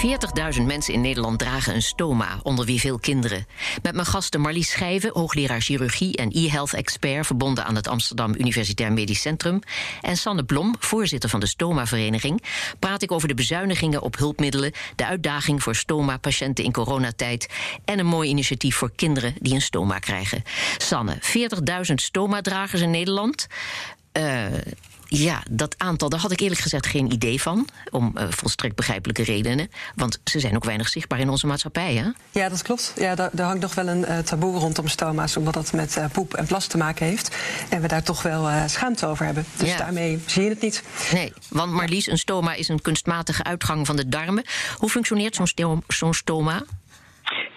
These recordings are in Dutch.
40.000 mensen in Nederland dragen een stoma, onder wie veel kinderen. Met mijn gasten Marlies Schijven, hoogleraar chirurgie en e-health expert verbonden aan het Amsterdam Universitair Medisch Centrum, en Sanne Blom, voorzitter van de Stoma-vereniging, praat ik over de bezuinigingen op hulpmiddelen, de uitdaging voor stoma-patiënten in coronatijd en een mooi initiatief voor kinderen die een stoma krijgen. Sanne, 40.000 stoma-dragers in Nederland. Uh, ja, dat aantal, daar had ik eerlijk gezegd geen idee van. Om uh, volstrekt begrijpelijke redenen. Want ze zijn ook weinig zichtbaar in onze maatschappij, hè? Ja, dat klopt. Ja, daar, daar hangt nog wel een uh, taboe rondom stoma's... omdat dat met uh, poep en plas te maken heeft. En we daar toch wel schaamte over hebben. Dus ja. daarmee zie je het niet. Nee, want Marlies, een stoma is een kunstmatige uitgang van de darmen. Hoe functioneert zo'n zo stoma?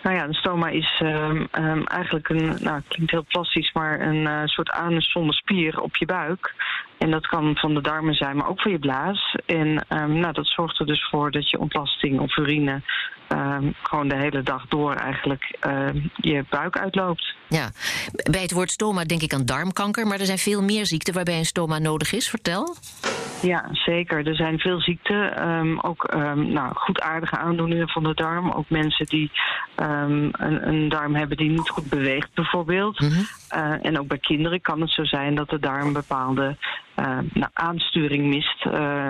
Nou ja, een stoma is um, um, eigenlijk een, nou, klinkt heel plastisch, maar een uh, soort anus zonder spier op je buik. En dat kan van de darmen zijn, maar ook van je blaas. En um, nou, dat zorgt er dus voor dat je ontlasting of urine gewoon de hele dag door eigenlijk je buik uitloopt. Ja, bij het woord stoma denk ik aan darmkanker, maar er zijn veel meer ziekten waarbij een stoma nodig is. Vertel. Ja, zeker. Er zijn veel ziekten. Um, ook um, nou, goedaardige aandoeningen van de darm. Ook mensen die um, een, een, darm hebben die niet goed beweegt, bijvoorbeeld. Mm -hmm. Uh, en ook bij kinderen kan het zo zijn dat de darm bepaalde uh, nou, aansturing mist. Uh,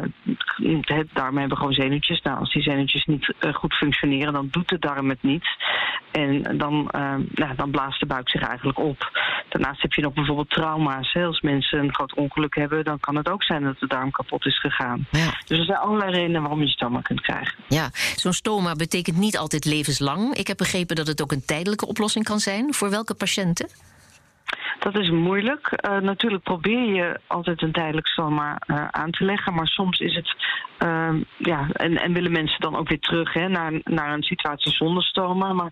het darmen hebben gewoon zenuwtjes. Nou, als die zenuwtjes niet goed functioneren, dan doet de darm het niet. En dan, nou, dan blaast de buik zich eigenlijk op. Daarnaast heb je nog bijvoorbeeld trauma's. Hè. Als mensen een groot ongeluk hebben, dan kan het ook zijn dat de darm kapot is gegaan. Ja. Dus er zijn allerlei redenen waarom je stoma kunt krijgen. Ja, zo'n stoma betekent niet altijd levenslang. Ik heb begrepen dat het ook een tijdelijke oplossing kan zijn. Voor welke patiënten? Dat is moeilijk. Uh, natuurlijk probeer je altijd een tijdelijk stoma uh, aan te leggen. Maar soms is het. Uh, ja, en, en willen mensen dan ook weer terug hè, naar, naar een situatie zonder stoma. Maar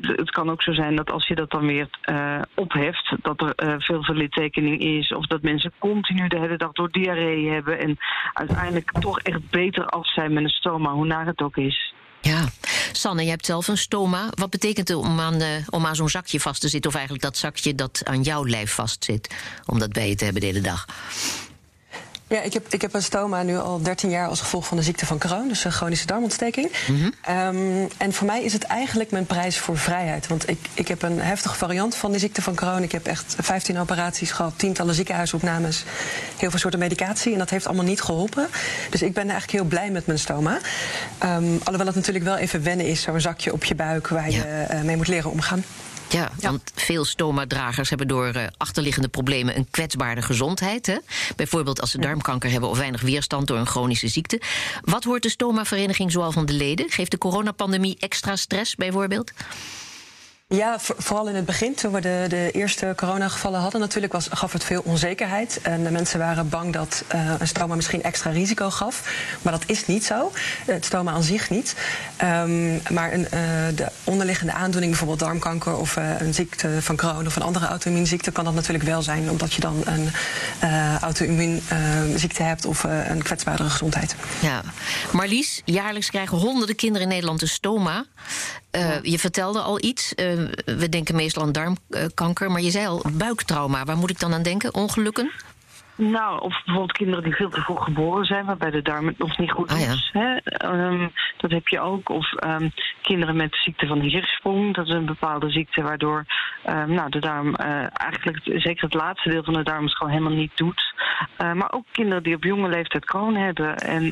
het kan ook zo zijn dat als je dat dan weer uh, opheft, dat er uh, veel veel littekening is. Of dat mensen continu de hele dag door diarree hebben. En uiteindelijk toch echt beter af zijn met een stoma, hoe naar het ook is. Ja, Sanne, je hebt zelf een stoma. Wat betekent het om aan, uh, om aan zo'n zakje vast te zitten? Of eigenlijk dat zakje dat aan jouw lijf vastzit? Om dat bij je te hebben de hele dag? Ja, ik heb, ik heb een stoma nu al 13 jaar als gevolg van de ziekte van Crohn, dus een chronische darmontsteking. Mm -hmm. um, en voor mij is het eigenlijk mijn prijs voor vrijheid. Want ik, ik heb een heftige variant van die ziekte van Crohn. Ik heb echt 15 operaties gehad, tientallen ziekenhuisopnames, heel veel soorten medicatie. En dat heeft allemaal niet geholpen. Dus ik ben eigenlijk heel blij met mijn stoma. Um, alhoewel het natuurlijk wel even wennen is, zo'n zakje op je buik waar ja. je uh, mee moet leren omgaan. Ja, want veel stoma-dragers hebben door uh, achterliggende problemen een kwetsbare gezondheid. Hè? Bijvoorbeeld als ze darmkanker hebben of weinig weerstand door een chronische ziekte. Wat hoort de stoma-vereniging zoal van de leden? Geeft de coronapandemie extra stress bijvoorbeeld? Ja, vooral in het begin, toen we de, de eerste coronagevallen hadden, natuurlijk was, gaf het veel onzekerheid. En de mensen waren bang dat uh, een stoma misschien extra risico gaf. Maar dat is niet zo. Het stoma aan zich niet. Um, maar een, uh, de onderliggende aandoening, bijvoorbeeld darmkanker of uh, een ziekte van Crohn of een andere auto-immuunziekte, kan dat natuurlijk wel zijn, omdat je dan een auto-immuunziekte hebt of een kwetsbaardere gezondheid. Ja, Marlies, jaarlijks krijgen honderden kinderen in Nederland een stoma. Je vertelde al iets we denken meestal aan darmkanker, maar je zei al buiktrauma. Waar moet ik dan aan denken? Ongelukken? Nou, of bijvoorbeeld kinderen die veel te vroeg geboren zijn, waarbij de darm het nog niet goed ah, is. Ja. Um, dat heb je ook. Of um, kinderen met ziekte van de Hirschsprong. Dat is een bepaalde ziekte waardoor um, nou, de darm uh, eigenlijk, zeker het laatste deel van de darm, het gewoon helemaal niet doet. Uh, maar ook kinderen die op jonge leeftijd Crohn hebben. En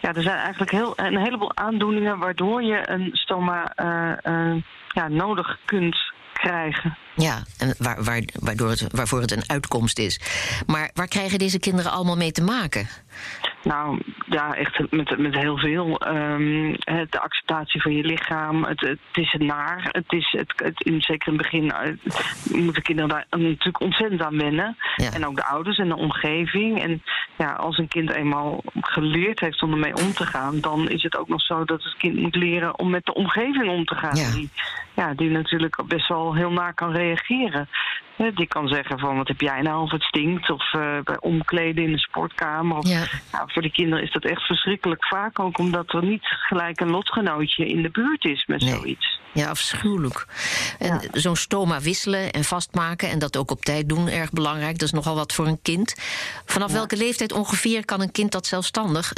ja, er zijn eigenlijk heel, een heleboel aandoeningen waardoor je een stoma uh, ja, nodig kunt krijgen. Ja, en waar, waar, waardoor het, waarvoor het een uitkomst is. Maar waar krijgen deze kinderen allemaal mee te maken? Nou, ja, echt met, met heel veel. Um, de acceptatie van je lichaam. Het, het is naar. Het is, het, het, in, zeker in het begin uh, moeten kinderen daar natuurlijk ontzettend aan wennen. Ja. En ook de ouders en de omgeving. En ja, als een kind eenmaal geleerd heeft om ermee om te gaan, dan is het ook nog zo dat het kind moet leren om met de omgeving om te gaan. Ja. Die ja, die natuurlijk best wel heel naar kan reageren. Die kan zeggen van wat heb jij nou of het stinkt. Of uh, bij omkleden in de sportkamer. Of, ja. Nou, voor de kinderen is dat echt verschrikkelijk vaak. Ook omdat er niet gelijk een lotgenootje in de buurt is met zoiets. Ja, afschuwelijk. En zo'n stoma wisselen en vastmaken en dat ook op tijd doen, erg belangrijk. Dat is nogal wat voor een kind. Vanaf welke leeftijd ongeveer kan een kind dat zelfstandig?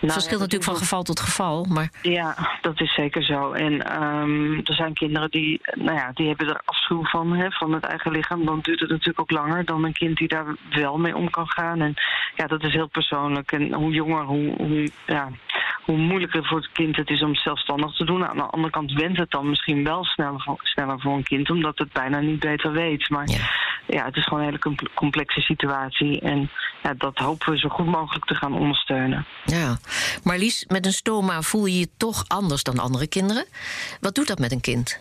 Nou, verschilt natuurlijk van geval tot geval. Maar... Ja, dat is zeker zo. En um, er zijn kinderen die, nou ja, die hebben er afschuw van, hè, van het eigen lichaam. Dan duurt het natuurlijk ook langer dan een kind die daar wel mee om kan gaan. En ja, dat is heel persoonlijk. En hoe jonger, hoe, hoe, ja, hoe moeilijker voor het kind het is om zelfstandig te doen. Aan de andere kant went het dan misschien wel sneller voor, sneller voor een kind, omdat het bijna niet beter weet. Maar ja, ja het is gewoon een hele complexe situatie. En ja, dat hopen we zo goed mogelijk te gaan ondersteunen. Ja, Marlies, met een stoma voel je je toch anders dan andere kinderen. Wat doet dat met een kind?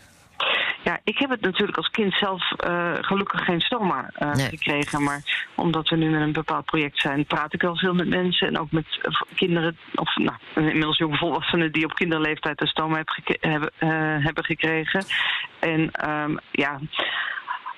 Ja, ik heb het natuurlijk als kind zelf uh, gelukkig geen stoma uh, gekregen. Maar omdat we nu met een bepaald project zijn, praat ik wel veel met mensen. En ook met uh, kinderen, of nou, inmiddels jongvolwassenen die op kinderleeftijd een stoma heb hebben, hebben gekregen. En um, ja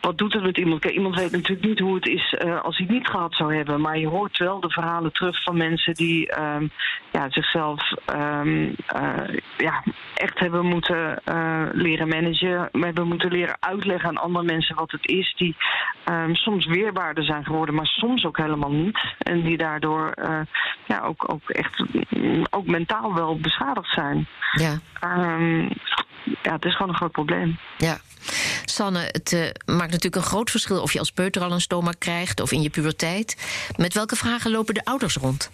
wat doet het met iemand? iemand weet natuurlijk niet hoe het is uh, als hij het niet gehad zou hebben. Maar je hoort wel de verhalen terug van mensen die um, ja, zichzelf um, uh, ja, echt hebben moeten uh, leren managen. Hebben moeten leren uitleggen aan andere mensen wat het is. Die um, soms weerbaarder zijn geworden, maar soms ook helemaal niet. En die daardoor ja, ook, ook echt ook mentaal wel beschadigd zijn. Ja. Ja, het is gewoon een groot probleem. Ja. Sanne, het uh, maakt natuurlijk een groot verschil of je als peuter al een stoma krijgt of in je puberteit. Met welke vragen lopen de ouders rond?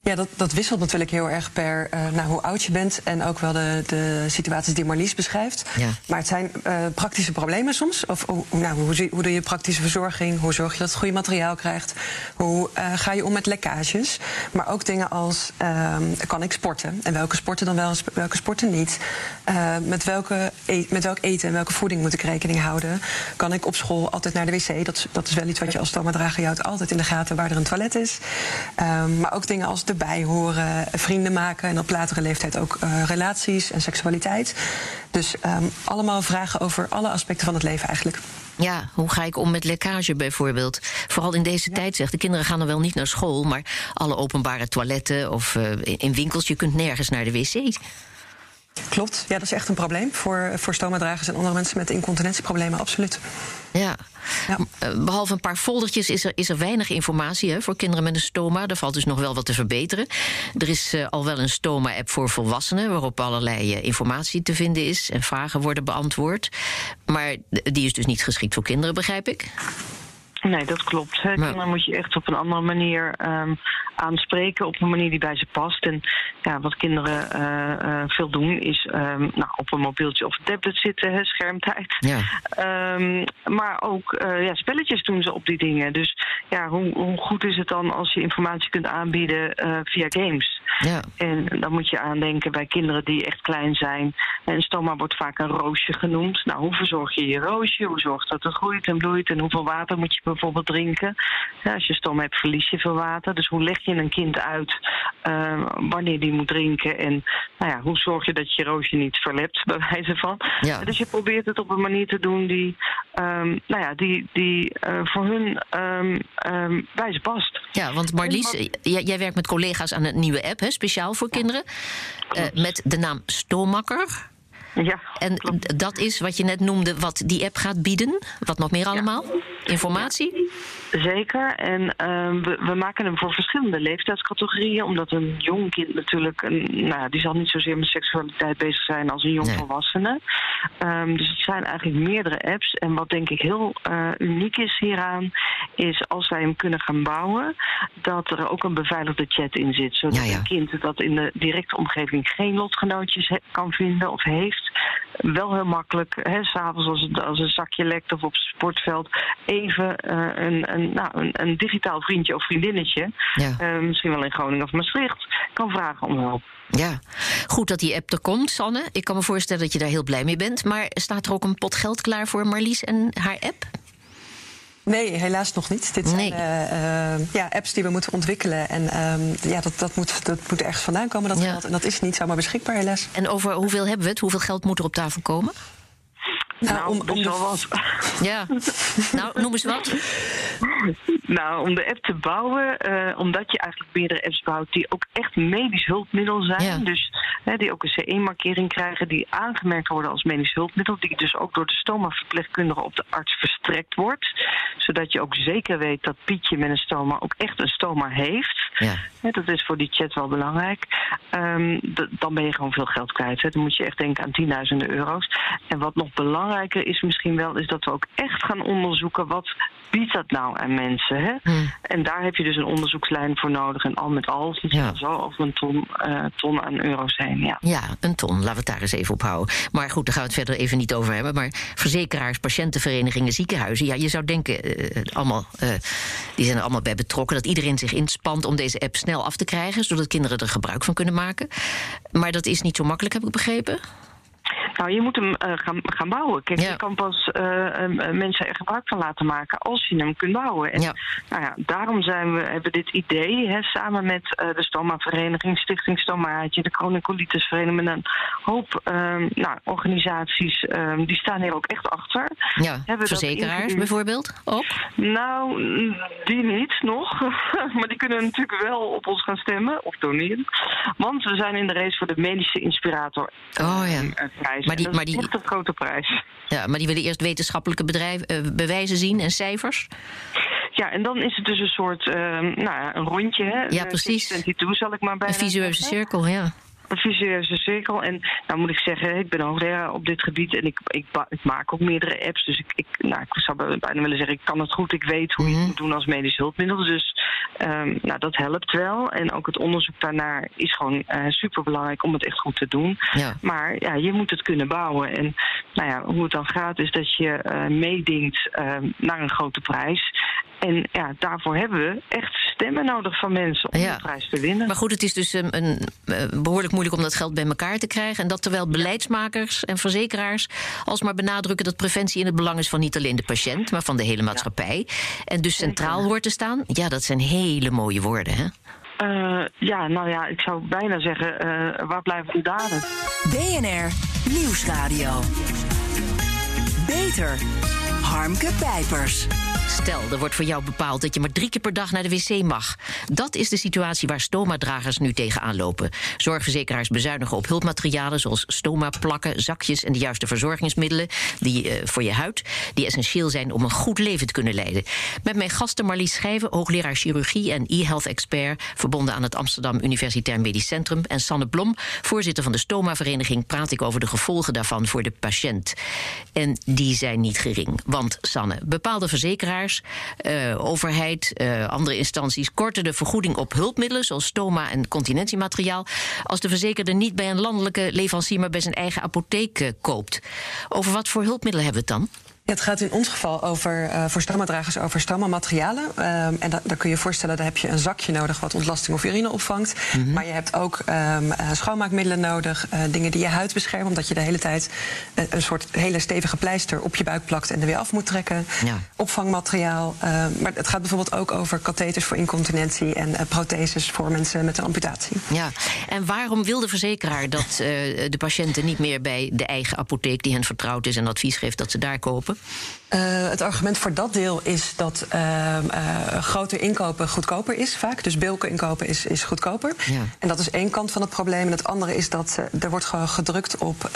Ja, dat, dat wisselt natuurlijk heel erg per uh, naar hoe oud je bent en ook wel de, de situaties die Marlies beschrijft. Ja. Maar het zijn uh, praktische problemen soms. Of nou, hoe, hoe doe je praktische verzorging? Hoe zorg je dat het goede materiaal krijgt? Hoe uh, ga je om met lekkages? Maar ook dingen als ehm, kan ik sporten? En welke sporten dan wel, welke sporten niet? met, welke e met welk eten en welke voeding moet ik rekening houden? Kan ik op school altijd naar de wc? Dat, dat is wel iets wat je als stommadrager je houdt altijd in de gaten waar er een toilet is. Um, maar ook dingen als de bij horen, vrienden maken en op latere leeftijd ook uh, relaties en seksualiteit. Dus um, allemaal vragen over alle aspecten van het leven eigenlijk. Ja, hoe ga ik om met lekkage bijvoorbeeld? Vooral in deze tijd, zegt de kinderen gaan dan wel niet naar school, maar alle openbare toiletten of uh, in winkels, je kunt nergens naar de wc. Klopt, ja, dat is echt een probleem voor, voor stomadragers en andere mensen met incontinentieproblemen, absoluut. Ja. ja. Eh, behalve een paar foldertjes is er, is er weinig informatie hè, voor kinderen met een stoma. Er valt dus nog wel wat te verbeteren. Er is uh, al wel een stoma-app voor volwassenen, waarop allerlei uh, informatie te vinden is en vragen worden beantwoord. Maar die is dus niet geschikt voor kinderen, begrijp ik. Nee, dat klopt. Hè. Kinderen moet je echt op een andere manier um, aanspreken, op een manier die bij ze past. En ja, wat kinderen uh, uh, veel doen, is um, nou, op een mobieltje of een tablet zitten, hè, schermtijd. Ja. Um, maar ook uh, ja, spelletjes doen ze op die dingen. Dus ja, hoe, hoe goed is het dan als je informatie kunt aanbieden via games? Ja. En dan moet je aandenken bij kinderen die echt klein zijn. En stoma wordt vaak een roosje genoemd. Nou, hoe verzorg je je roosje? Hoe zorgt dat het groeit en bloeit? En hoeveel water moet je bijvoorbeeld drinken? Ja, als je stoma hebt, verlies je veel water. Dus hoe leg je een kind uit uh, wanneer die moet drinken? En nou ja, hoe zorg je dat je roosje niet verlept, bij wijze van? Ja. Dus je probeert het op een manier te doen die, um, nou ja, die, die uh, voor hun um, um, wijze past. Ja, want Marlies, jij, jij werkt met collega's aan een nieuwe app, hè, speciaal voor kinderen. Uh, met de naam Stomakker. Ja, en dat is wat je net noemde, wat die app gaat bieden. Wat nog meer allemaal? Informatie? Zeker. En uh, we, we, maken hem voor verschillende leeftijdscategorieën. Omdat een jong kind natuurlijk, een, nou, die zal niet zozeer met seksualiteit bezig zijn als een jong volwassene. Um, dus het zijn eigenlijk meerdere apps. En wat denk ik heel uh, uniek is hieraan, is als wij hem kunnen gaan bouwen, dat er ook een beveiligde chat in zit. Zodat ja, ja. een kind dat in de directe omgeving geen lotgenootjes kan vinden of heeft, wel heel makkelijk, s'avonds als, het, als een zakje lekt of op het sportveld, even uh, een, een, nou, een, een, digitaal vriendje of vriendinnetje, ja. uh, misschien wel in Groningen of Maastricht, kan vragen om hulp. Ja, goed dat die app er komt, Sanne. Ik kan me voorstellen dat je daar heel blij mee bent. Maar staat er ook een pot geld klaar voor Marlies en haar app? Nee, helaas nog niet. Dit zijn eh, eh, ja, apps die we moeten ontwikkelen. En ehm, ja, dat, dat, moet, dat moet ergens vandaan komen, dat geld. En dat is niet zomaar beschikbaar, helaas. En over hoeveel hebben we het? Hoeveel geld moet er op tafel komen? Nou, nou om, om wat. Ja, nou, noem eens wat. Nou, om de app te bouwen, uh, omdat je eigenlijk meerdere apps bouwt die ook echt medisch hulpmiddel zijn. Dus hè, die ook een CE-markering krijgen, die aangemerkt worden als medisch hulpmiddel. Die dus ook door de stoma-verpleegkundige op de arts verstrekt wordt. Zodat je ook zeker weet dat Pietje met een stoma ook echt een stoma heeft. Ja. Hè, dat is voor die chat wel belangrijk. Um, dan ben je gewoon veel geld kwijt. Hè. Dan moet je echt denken aan tienduizenden euro's. En wat nog is misschien wel, is dat we ook echt gaan onderzoeken wat biedt dat nou aan mensen. Hè? Hmm. En daar heb je dus een onderzoekslijn voor nodig. En al met al zit je ja. zo over een ton, uh, ton aan euro's heen. Ja. ja, een ton. Laten we het daar eens even op houden. Maar goed, daar gaan we het verder even niet over hebben. Maar verzekeraars, patiëntenverenigingen, ziekenhuizen. Ja, je zou denken, uh, allemaal, uh, die zijn er allemaal bij betrokken. Dat iedereen zich inspant om deze app snel af te krijgen. Zodat kinderen er gebruik van kunnen maken. Maar dat is niet zo makkelijk, heb ik begrepen. Nou, je moet hem uh, gaan, gaan bouwen. Kijk, je kan pas uh, mensen er gebruik van laten maken als je hem kunt bouwen. En ja. Nou ja, daarom zijn we, hebben dit idee, hè, samen met de Stoma-vereniging, Stichting Stomaatje, de Chronicolitis-vereniging, met een hoop ehm, nou, organisaties, ehm, die staan hier ook echt achter. Ja, verzekeraars bijvoorbeeld ook? Nou, die niet nog. maar die kunnen natuurlijk wel op ons gaan stemmen of doneren. Want we zijn in de race voor de medische inspirator. Oh ja. Prijs. Maar die, maar die, is een grote prijs. Ja, maar die willen eerst wetenschappelijke bedrijf, uh, bewijzen zien en cijfers? Ja, en dan is het dus een soort uh, nou, een rondje. Hè? Ja, precies. 22 zal ik maar bij. Een visueuze cirkel, ja een visueuze cirkel. En nou moet ik zeggen, ik ben hoogleraar op dit gebied en ik, ik, ik, maak ook meerdere apps. Dus ik, ik, nou, ik zou bijna willen zeggen, ik kan het goed. Ik weet hoe je het mhm. moet doen als medisch hulpmiddel. Dus um, nou, dat helpt wel. En ook het onderzoek daarnaar is gewoon uh, eh, super belangrijk om het echt goed te doen. Ja. Maar ja, je moet het kunnen bouwen. En nou ja, hoe het dan gaat, is dat je uh, meedingt uh, naar een grote prijs. En ja, daarvoor hebben we echt stemmen nodig van mensen om ja. de prijs te winnen. Maar goed, het is dus een, een, een behoorlijk moeilijk om dat geld bij elkaar te krijgen. En dat terwijl beleidsmakers en verzekeraars alsmaar benadrukken dat preventie in het belang is van niet alleen de patiënt, maar van de hele maatschappij. En dus centraal hoort te staan. Ja, dat zijn hele mooie woorden, hè? Uh, ja, nou ja, ik zou bijna zeggen, uh, waar blijven de daden? BNR Nieuwsradio. Beter. Harmke Pijpers. Stel, er wordt voor jou bepaald dat je maar drie keer per dag naar de wc mag. Dat is de situatie waar stomadragers nu tegenaan lopen. Zorgverzekeraars bezuinigen op hulpmaterialen zoals stoma-plakken, zakjes en de juiste verzorgingsmiddelen die, uh, voor je huid, die essentieel zijn om een goed leven te kunnen leiden. Met mijn gasten Marlies Schijven, hoogleraar chirurgie en e-health expert, verbonden aan het Amsterdam Universitair Medisch Centrum, en Sanne Blom, voorzitter van de Stoma-vereniging, praat ik over de gevolgen daarvan voor de patiënt. En die zijn niet gering. Want Sanne, bepaalde verzekeraars uh, overheid, uh, andere instanties korten de vergoeding op hulpmiddelen zoals stoma en continentiemateriaal als de verzekerde niet bij een landelijke leverancier maar bij zijn eigen apotheek uh, koopt. Over wat voor hulpmiddelen hebben we het dan? Het gaat in ons geval over, uh, voor stomadragers over stomamaterialen. Um, en da daar kun je je voorstellen, daar heb je een zakje nodig wat ontlasting of urine opvangt. Mm -hmm. Maar je hebt ook um, uh, schoonmaakmiddelen nodig, uh, dingen die je huid beschermen, omdat je de hele tijd een soort hele stevige pleister op je buik plakt en er weer af moet trekken. Ja. Opvangmateriaal. maar het gaat bijvoorbeeld ook over katheters voor incontinentie en protheses voor mensen met een amputatie. Ja, en waarom wil de verzekeraar dat de patiënten niet meer bij de eigen apotheek die hen vertrouwd is en advies geeft dat ze daar kopen? Uh, het argument voor dat deel is dat uh, uh, grote inkopen goedkoper is vaak. Dus bulken inkopen is, is goedkoper. Ja. En dat is één kant van het probleem. En het andere is dat er wordt gedrukt op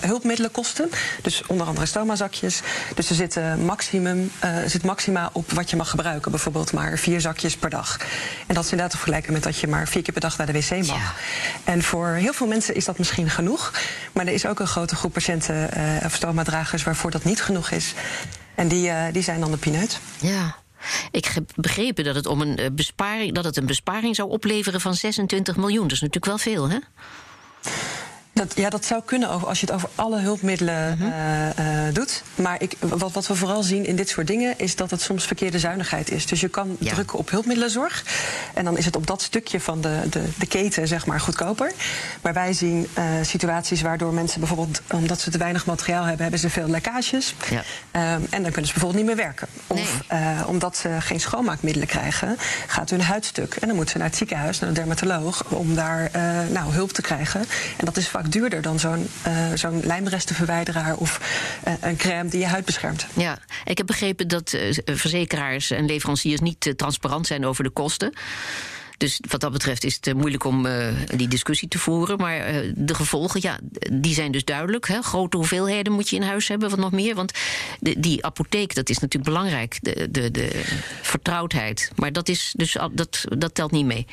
hulpmiddelenkosten. Dus onder andere stoma-zakjes. Dus er zit, maximum, zit maxima op wat je mag gebruiken. Bijvoorbeeld maar vier zakjes per dag. En dat is inderdaad te vergelijken met dat je maar vier keer per dag naar de wc mag. Ja. En voor heel veel mensen is dat misschien genoeg. Maar er is ook een grote groep patiënten of stoma-dragers waarvoor dat niet genoeg is. En die, uh, die zijn dan de pineut. Ja. Ik heb begrepen dat het, om een, eh, besparing, dat het een besparing zou opleveren van 26 miljoen. Dat is natuurlijk wel veel, hè? Dat, ja, dat zou kunnen als je het over alle hulpmiddelen Mhm. eh, eh, doet. Maar ik, wat, wat we vooral zien in dit soort dingen is dat het soms verkeerde zuinigheid is. Dus je kan Ja. drukken op hulpmiddelenzorg. En dan is het op dat stukje van de, de, de keten zeg maar, goedkoper. Maar wij zien eh, situaties waardoor mensen bijvoorbeeld, omdat ze te weinig materiaal hebben, hebben ze veel lekkages. Ja. Ehm, en dan kunnen ze bijvoorbeeld niet meer werken. Of Nee. omdat ze geen schoonmaakmiddelen krijgen, gaat hun huid stuk. En dan moeten ze naar het ziekenhuis, naar de dermatoloog, om daar nou, hulp te krijgen. En dat is vaak duurder dan zo'n eh, zo'n lijmrestenverwijderaar of eh, een crème die je huid beschermt. Ja, ik heb begrepen dat eh, verzekeraars en leveranciers niet transparant zijn over de kosten. Dus wat dat betreft is het moeilijk om die discussie te voeren. Maar de gevolgen, ja, die zijn dus duidelijk. Hè. Grote hoeveelheden moet je in huis hebben, wat nog meer. Want die apotheek, dat is natuurlijk belangrijk. De, de, de vertrouwdheid. Maar dat, is dus, dat, dat telt niet mee.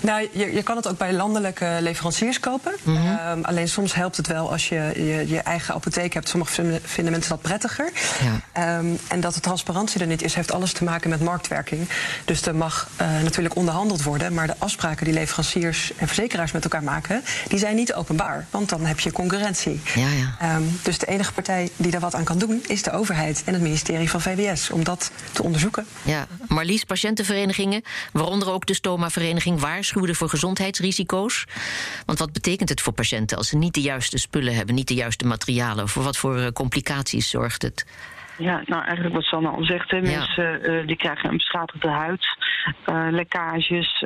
Nou, je, je kan het ook bij landelijke leveranciers kopen. Ehm, alleen soms helpt het wel als je je, je eigen apotheek hebt. Sommigen vinden, vinden mensen dat prettiger. Ja. Ehm, en dat de transparantie er niet is, heeft alles te maken met marktwerking. Dus er mag eh, natuurlijk onderhandeld worden. Maar de afspraken die leveranciers en verzekeraars met elkaar maken, die zijn niet openbaar. Want dan heb je concurrentie. Ja, ja. Ehm, dus de enige partij die daar wat aan kan doen, is de overheid en het ministerie van VWS. Om dat te onderzoeken. Ja, Marlies, patiëntenverenigingen, waaronder ook de stoma-vereniging, waarschuwden voor gezondheidsrisico's. Want wat betekent het voor patiënten als ze niet de juiste spullen hebben, niet de juiste materialen? Voor wat voor eh, complicaties zorgt het? Ja, nou eigenlijk wat Sanne al zegt. Hè. Mensen eh, die krijgen een beschadigde huid, eh, lekkages.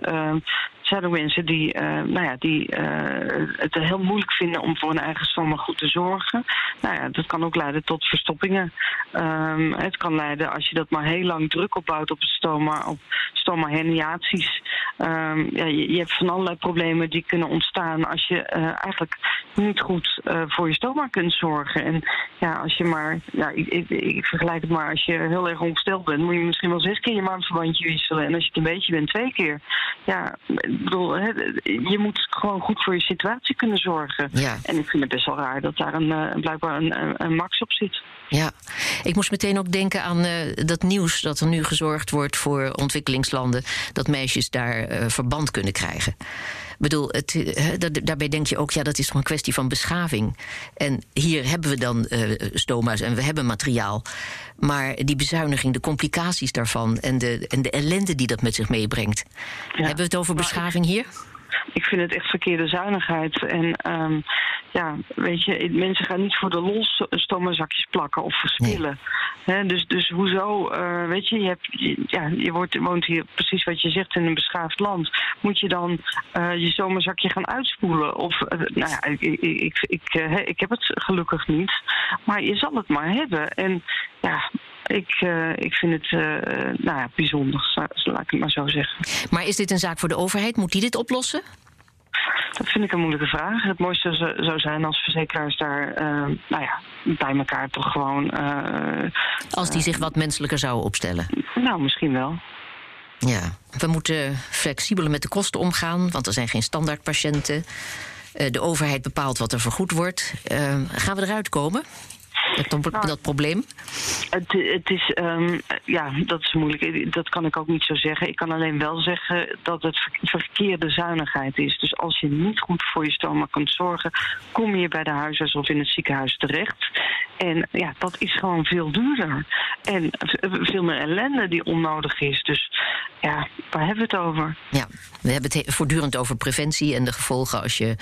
Ook mensen die, eh, nou ja, die eh, het heel moeilijk vinden om voor hun eigen stoma goed te zorgen. Nou ja, dat kan ook leiden tot verstoppingen. Ehm, het kan leiden, als je dat maar heel lang druk opbouwt op het stoma, op stoma herniaties. Ehm, ja, je, je hebt van allerlei problemen die kunnen ontstaan als je eh, eigenlijk niet goed voor je stoma kunt zorgen. En ja, als je maar, ja, ik, ik, vergelijk het maar, als je heel erg ongesteld bent, moet je misschien wel zes keer je maandverbandje wisselen. En als je het een beetje bent, twee keer. Ja, bedoel, je moet gewoon goed voor je situatie kunnen zorgen. Ja. En ik vind het best wel raar dat daar een, eh, blijkbaar een, een, een max op zit. Ja, ik moest meteen ook denken aan eh, dat nieuws dat er nu gezorgd wordt voor ontwikkelingslanden, dat meisjes daar eh, verband kunnen krijgen. Ik bedoel, het, eh, daarbij denk je ook, ja, dat is toch een kwestie van beschaving. En hier hebben we dan eh, stoma's en we hebben materiaal. Maar die bezuiniging, de complicaties daarvan en de, en de ellende die dat met zich meebrengt. Hebben we het over beschaving hier? ik vind het echt verkeerde zuinigheid. En ehm, ja, weet je, mensen gaan niet voor de lol sto- stomazakjes plakken of verspillen. Hè, dus, dus hoezo, eh, weet je, je, hebt, ja, je wordt, woont hier precies wat je zegt in een beschaafd land. Moet je dan eh, je stomazakje gaan uitspoelen? Of, eh, nou ja, ik, ik, ik, ik, hè, ik heb het gelukkig niet. Maar je zal het maar hebben. En ja, ik, ik vind het nou ja, bijzonder, zo- laat ik het maar zo zeggen. Maar is dit een zaak voor de overheid? Moet die dit oplossen? Dat vind ik een moeilijke vraag. Het mooiste zou zijn als verzekeraars daar eh, nou ja, bij elkaar toch gewoon. eh, Als die zich wat menselijker zouden opstellen. nou, misschien wel. Ja, we moeten flexibeler met de kosten omgaan, want er zijn geen standaardpatiënten. Eh, de overheid bepaalt wat er vergoed wordt. Eh, gaan we eruit komen? Dat, Nou, dat probleem? Het, het is, ehm, ja, dat is moeilijk. Dat kan ik ook niet zo zeggen. Ik kan alleen wel zeggen dat het ver- verkeerde zuinigheid is. Dus als je niet goed voor je stoma kunt zorgen, kom je bij de huisarts of in het ziekenhuis terecht. En ja, dat is gewoon veel duurder. En veel meer ellende die onnodig is. Dus ja, waar hebben we het over? Ja, we hebben het he- voortdurend over preventie en de gevolgen als je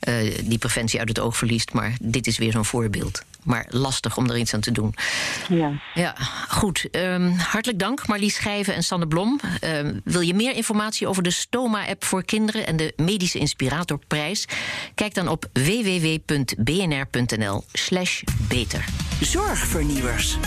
eh, die preventie uit het oog verliest. Maar dit is weer zo'n voorbeeld. Maar lastig om er iets aan te doen. Ja. Ja, goed. Ehm, hartelijk dank, Marlies Schijven en Sanne Blom. Ehm, wil je meer informatie over de Stoma-app voor kinderen en de Medische Inspiratorprijs? Kijk dan op www.bnr.nl/slash beter. Zorgvernieuwers.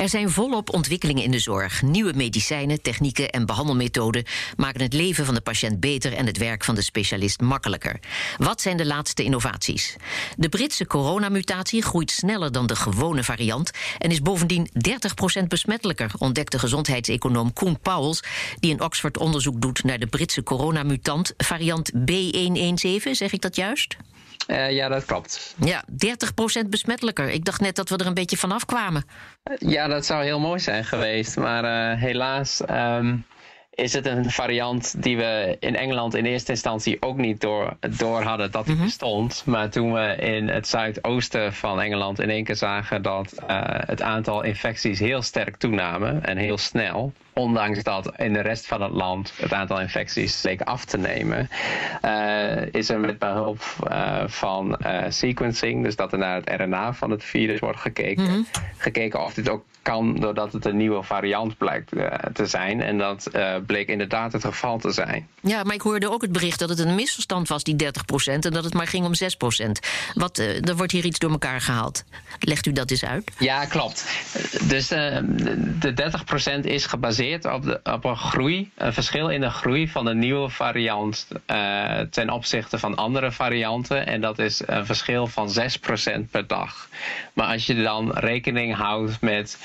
Er zijn volop ontwikkelingen in de zorg. Nieuwe medicijnen, technieken en behandelmethoden maken het leven van de patiënt beter en het werk van de specialist makkelijker. Wat zijn de laatste innovaties? De Britse coronamutatie groeit sneller dan de gewone variant en is bovendien 30% besmettelijker, ontdekte gezondheidseconoom Koen Pauwels, die in Oxford onderzoek doet naar de Britse coronamutant variant B117. Zeg ik dat juist? Eh, ja, dat klopt. Ja, 30% besmettelijker. Ik dacht net dat we er een beetje vanaf kwamen. Ja, dat zou heel mooi zijn geweest. Maar eh, helaas, ehm, is het een variant die we in Engeland in eerste instantie ook niet door, door hadden dat die mhm. bestond. Maar toen we in het zuidoosten van Engeland in één keer zagen dat uh, het aantal infecties heel sterk toenamen en heel snel ondanks dat in de rest van het land het aantal infecties leek af te nemen, uh, is er met behulp uh, van sequencing, dus dat er naar het RNA van het virus wordt gekeken, mm -hmm. gekeken of dit ook kan doordat het een nieuwe variant blijkt te zijn. En dat bleek inderdaad het geval te zijn. Ja, maar ik hoorde ook het bericht dat het een misverstand was, die 30% en dat het maar ging om 6% Wat, uh, er wordt hier iets door elkaar gehaald. Legt u dat eens uit? Ja, klopt. Dus de 30% is gebaseerd op, de, op een groei, een verschil in de groei van de nieuwe variant ten opzichte van andere varianten. En dat is een verschil van 6% per dag. Maar als je dan rekening houdt met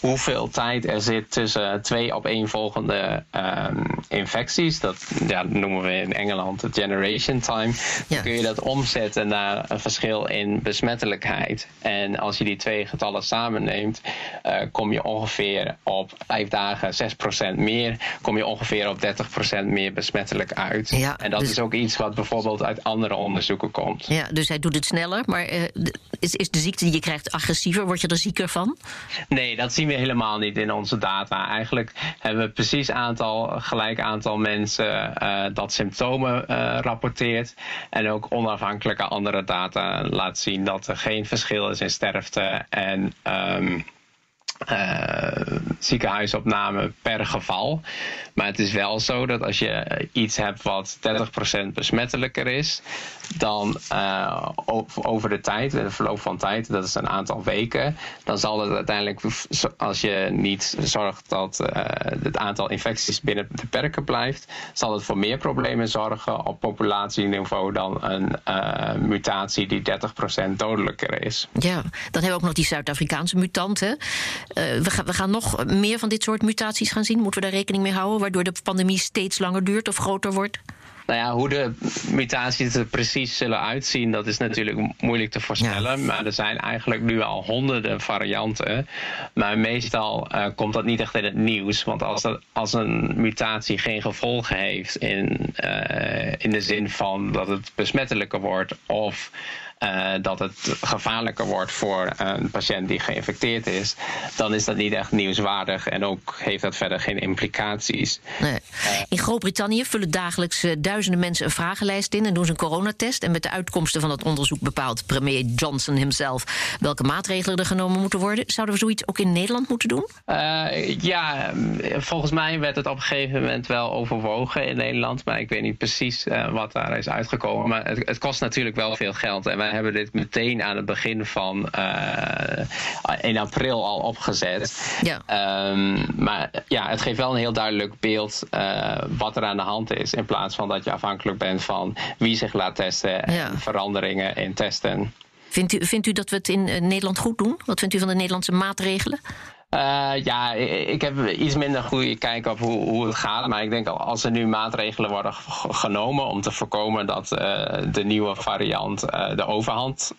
hoeveel tijd er zit tussen twee opeenvolgende um, infecties. Dat ja, noemen we in Engeland de generation time. Dan kun je dat omzetten naar een verschil in besmettelijkheid. En als je die twee getallen samenneemt, uh, kom je ongeveer op vijf dagen 6% meer. Kom je ongeveer op 30% meer besmettelijk uit. Ja, en dat dus... is ook iets wat bijvoorbeeld uit andere onderzoeken komt. Ja, dus hij doet het sneller, maar uh, is, is de ziekte die je krijgt agressiever? Word je er zieker van? Nee, dat zien we helemaal niet in onze data. Eigenlijk hebben we precies aantal, gelijk aantal mensen uh, dat symptomen uh, rapporteert. En ook onafhankelijke andere data laat zien dat er geen verschil is in sterfte en um, uh, ziekenhuisopname per geval. Maar het is wel zo dat als je iets hebt wat 30% besmettelijker is, dan uh, over de tijd, de verloop van tijd, dat is een aantal weken, dan zal het uiteindelijk, als je niet zorgt dat uh, het aantal infecties binnen de perken blijft, zal het voor meer problemen zorgen op populatieniveau dan een mutatie die 30% dodelijker is. Ja, dan hebben we ook nog die Zuid-Afrikaanse mutant. Hè? we, gaan, we gaan nog meer van dit soort mutaties gaan zien. Moeten we daar rekening mee houden, waardoor de pandemie steeds langer duurt of groter wordt? Nou ja, hoe de mutaties er precies zullen uitzien, dat is natuurlijk moeilijk te voorspellen. Maar er zijn eigenlijk nu al honderden varianten. Maar meestal uh, komt dat niet echt in het nieuws. Want als, er, als een mutatie geen gevolgen heeft in, uh, in de zin van dat het besmettelijker wordt of uh, dat het gevaarlijker wordt voor een patiënt die geïnfecteerd is, dan is dat niet echt nieuwswaardig en ook heeft dat verder geen implicaties. Nee. In Groot-Brittannië vullen dagelijks duizenden mensen een vragenlijst in en doen ze een coronatest. En met de uitkomsten van het onderzoek bepaalt premier Johnson himself welke maatregelen er genomen moeten worden. Zouden we zoiets ook in Nederland moeten doen? Uh, ja, volgens mij werd het op een gegeven moment wel overwogen in Nederland, maar ik weet niet precies wat daar is uitgekomen. Maar het, het kost natuurlijk wel veel geld. En wij hebben dit meteen aan het begin van uh, in april al opgezet. Ja. Um, maar ja, het geeft wel een heel duidelijk beeld uh, wat er aan de hand is. In plaats van dat je afhankelijk bent van wie zich laat testen en veranderingen in testen. Vindt u, vindt u dat we het in Nederland goed doen? Wat vindt u van de Nederlandse maatregelen? Uh, ja, ik heb iets minder goede kijk op hoe, hoe, het gaat. Maar ik denk als er nu maatregelen worden genomen om te voorkomen dat uh, de nieuwe variant uh, de overhand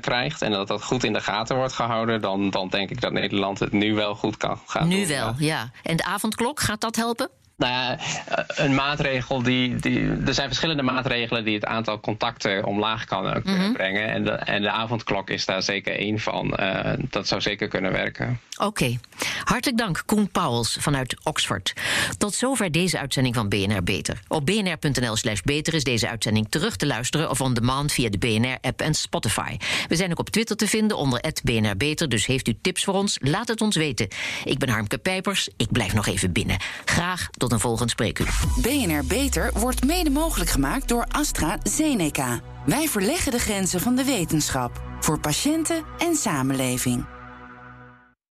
krijgt. En dat dat goed in de gaten wordt gehouden, dan, dan denk ik dat Nederland het nu wel goed kan gaan nu doen. Nu wel, ja. En de avondklok, gaat dat helpen? Nou ja, een maatregel die, die. Er zijn verschillende maatregelen die het aantal contacten omlaag kan kunnen mm-hmm. brengen. En de, en de avondklok is daar zeker één van. Uh, dat zou zeker kunnen werken. Oké. Okay. Hartelijk dank, Koen Pauwels vanuit Oxford. Tot zover deze uitzending van BNR Beter. Op bnr.nl/slash beter is deze uitzending terug te luisteren of on demand via de BNR-app en Spotify. We zijn ook op Twitter te vinden onder BNR Beter. Dus heeft u tips voor ons? Laat het ons weten. Ik ben Harmke Pijpers. Ik blijf nog even binnen. Graag tot een volgend spreekuur. BNR Beter wordt mede mogelijk gemaakt door AstraZeneca. Wij verleggen de grenzen van de wetenschap voor patiënten en samenleving.